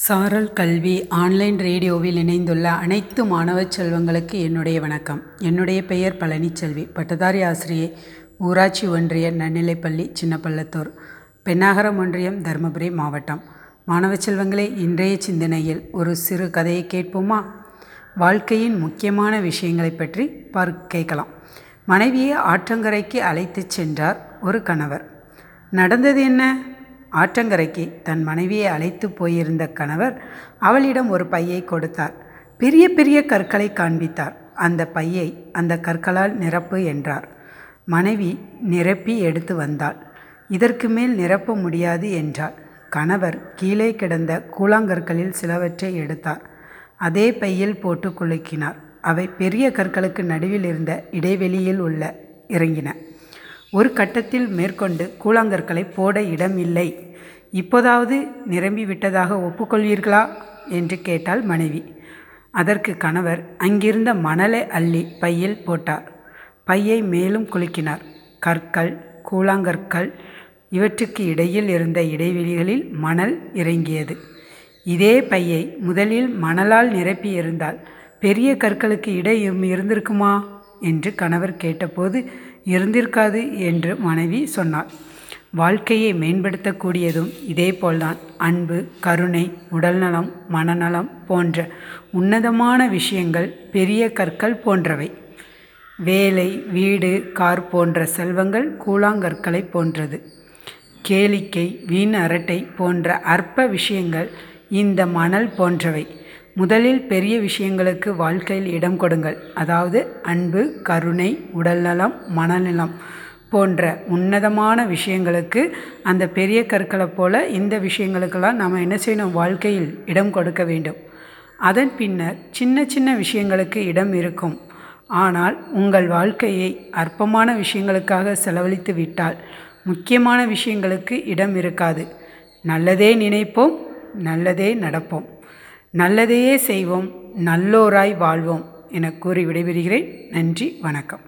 சாரல் கல்வி ஆன்லைன் ரேடியோவில் இணைந்துள்ள அனைத்து மாணவ செல்வங்களுக்கு என்னுடைய வணக்கம். என்னுடைய பெயர் பழனிச்செல்வி. பட்டதாரி ஆசிரியை ஊராட்சி ஒன்றிய நன்னிலைப்பள்ளி சின்னப்பள்ளத்தூர். பெண்ணாகரம் ஒன்றியம் தருமபுரி மாவட்டம். மாணவ செல்வங்களே இன்றைய சிந்தனையில் ஒரு சிறு கதையை கேட்போமா? வாழ்க்கையின் முக்கியமான விஷயங்களை பற்றி பார்க்க கேட்கலாம். மனைவியை ஆற்றங்கரைக்கு அழைத்துச் சென்றார் ஒரு கணவர். நடந்தது என்ன? ஆற்றங்கரைக்கு தன் மனைவியை அழைத்து போயிருந்த கணவர் அவளிடம் ஒரு பையை கொடுத்தார். பெரிய பெரிய கற்களை காண்பித்தார். அந்த பையை அந்த கற்களால் நிரப்பு என்றார். மனைவி நிரப்பி எடுத்து வந்தாள். இதற்கு மேல் நிரப்ப முடியாது என்றாள். கணவர் கீழே கிடந்த கூழாங்கற்களில் சிலவற்றை எடுத்தார். அதே பையில் போட்டு குலுக்கினார். அவை பெரிய கற்களுக்கு நடுவில் இருந்த இடைவெளியில் உள்ள இறங்கின. ஒரு கட்டத்தில் மேற்கொண்டு கூழாங்கற்களை போட இடம் இல்லை இப்போதாவது நிரம்பி விட்டதாக ஒப்புக்கொள்வீர்களா? என்று கேட்டாள் மனைவி. அதற்கு கணவர் அங்கிருந்த மணலை அள்ளி பையில் போட்டார். பையை மேலும் குலுக்கினார். கற்கள் கூழாங்கற்கள் இவற்றுக்கு இடையில் இருந்த இடைவெளிகளில் மணல் இறங்கியது. இதே பையை முதலில் மணலால் நிரப்பியிருந்தால் பெரிய கற்களுக்கு இடை இருந்திருக்குமா? என்று கணவர் கேட்டபோது இருந்திருக்காது என்று மனைவி சொன்னாள். வாழ்க்கையை மேம்படுத்தக்கூடியதும் இதேபோல்தான். அன்பு கருணை உடல்நலம் மனநலம் போன்ற உன்னதமான விஷயங்கள் பெரிய கற்கள் போன்றவை. வேலை வீடு கார் போன்ற செல்வங்கள் கூழாங்கற்களை போன்றது. கேளிக்கை வீண் அரட்டை போன்ற அற்ப விஷயங்கள் இந்த மணல் போன்றவை. முதலில் பெரிய விஷயங்களுக்கு வாழ்க்கையில் இடம் கொடுங்கள். அதாவது அன்பு கருணை உடல்நலம் மனநலம் போன்ற உன்னதமான விஷயங்களுக்கு அந்த பெரிய கற்களை போல் இந்த விஷயங்களுக்கெல்லாம் நாம் என்ன செய்யணும்? வாழ்க்கையில் இடம் கொடுக்க வேண்டும். அதன் பின்னர் சின்ன சின்ன விஷயங்களுக்கு இடம் இருக்கும். ஆனால் உங்கள் வாழ்க்கையை அற்பமான விஷயங்களுக்காக செலவழித்து விட்டால் முக்கியமான விஷயங்களுக்கு இடம் இருக்காது. நல்லதே நினைப்போம் நல்லதே நடப்போம். நல்லதையே செய்வோம் நல்லோராய் வாழ்வோம் என கூறி விடைபெறுகிறேன். நன்றி வணக்கம்.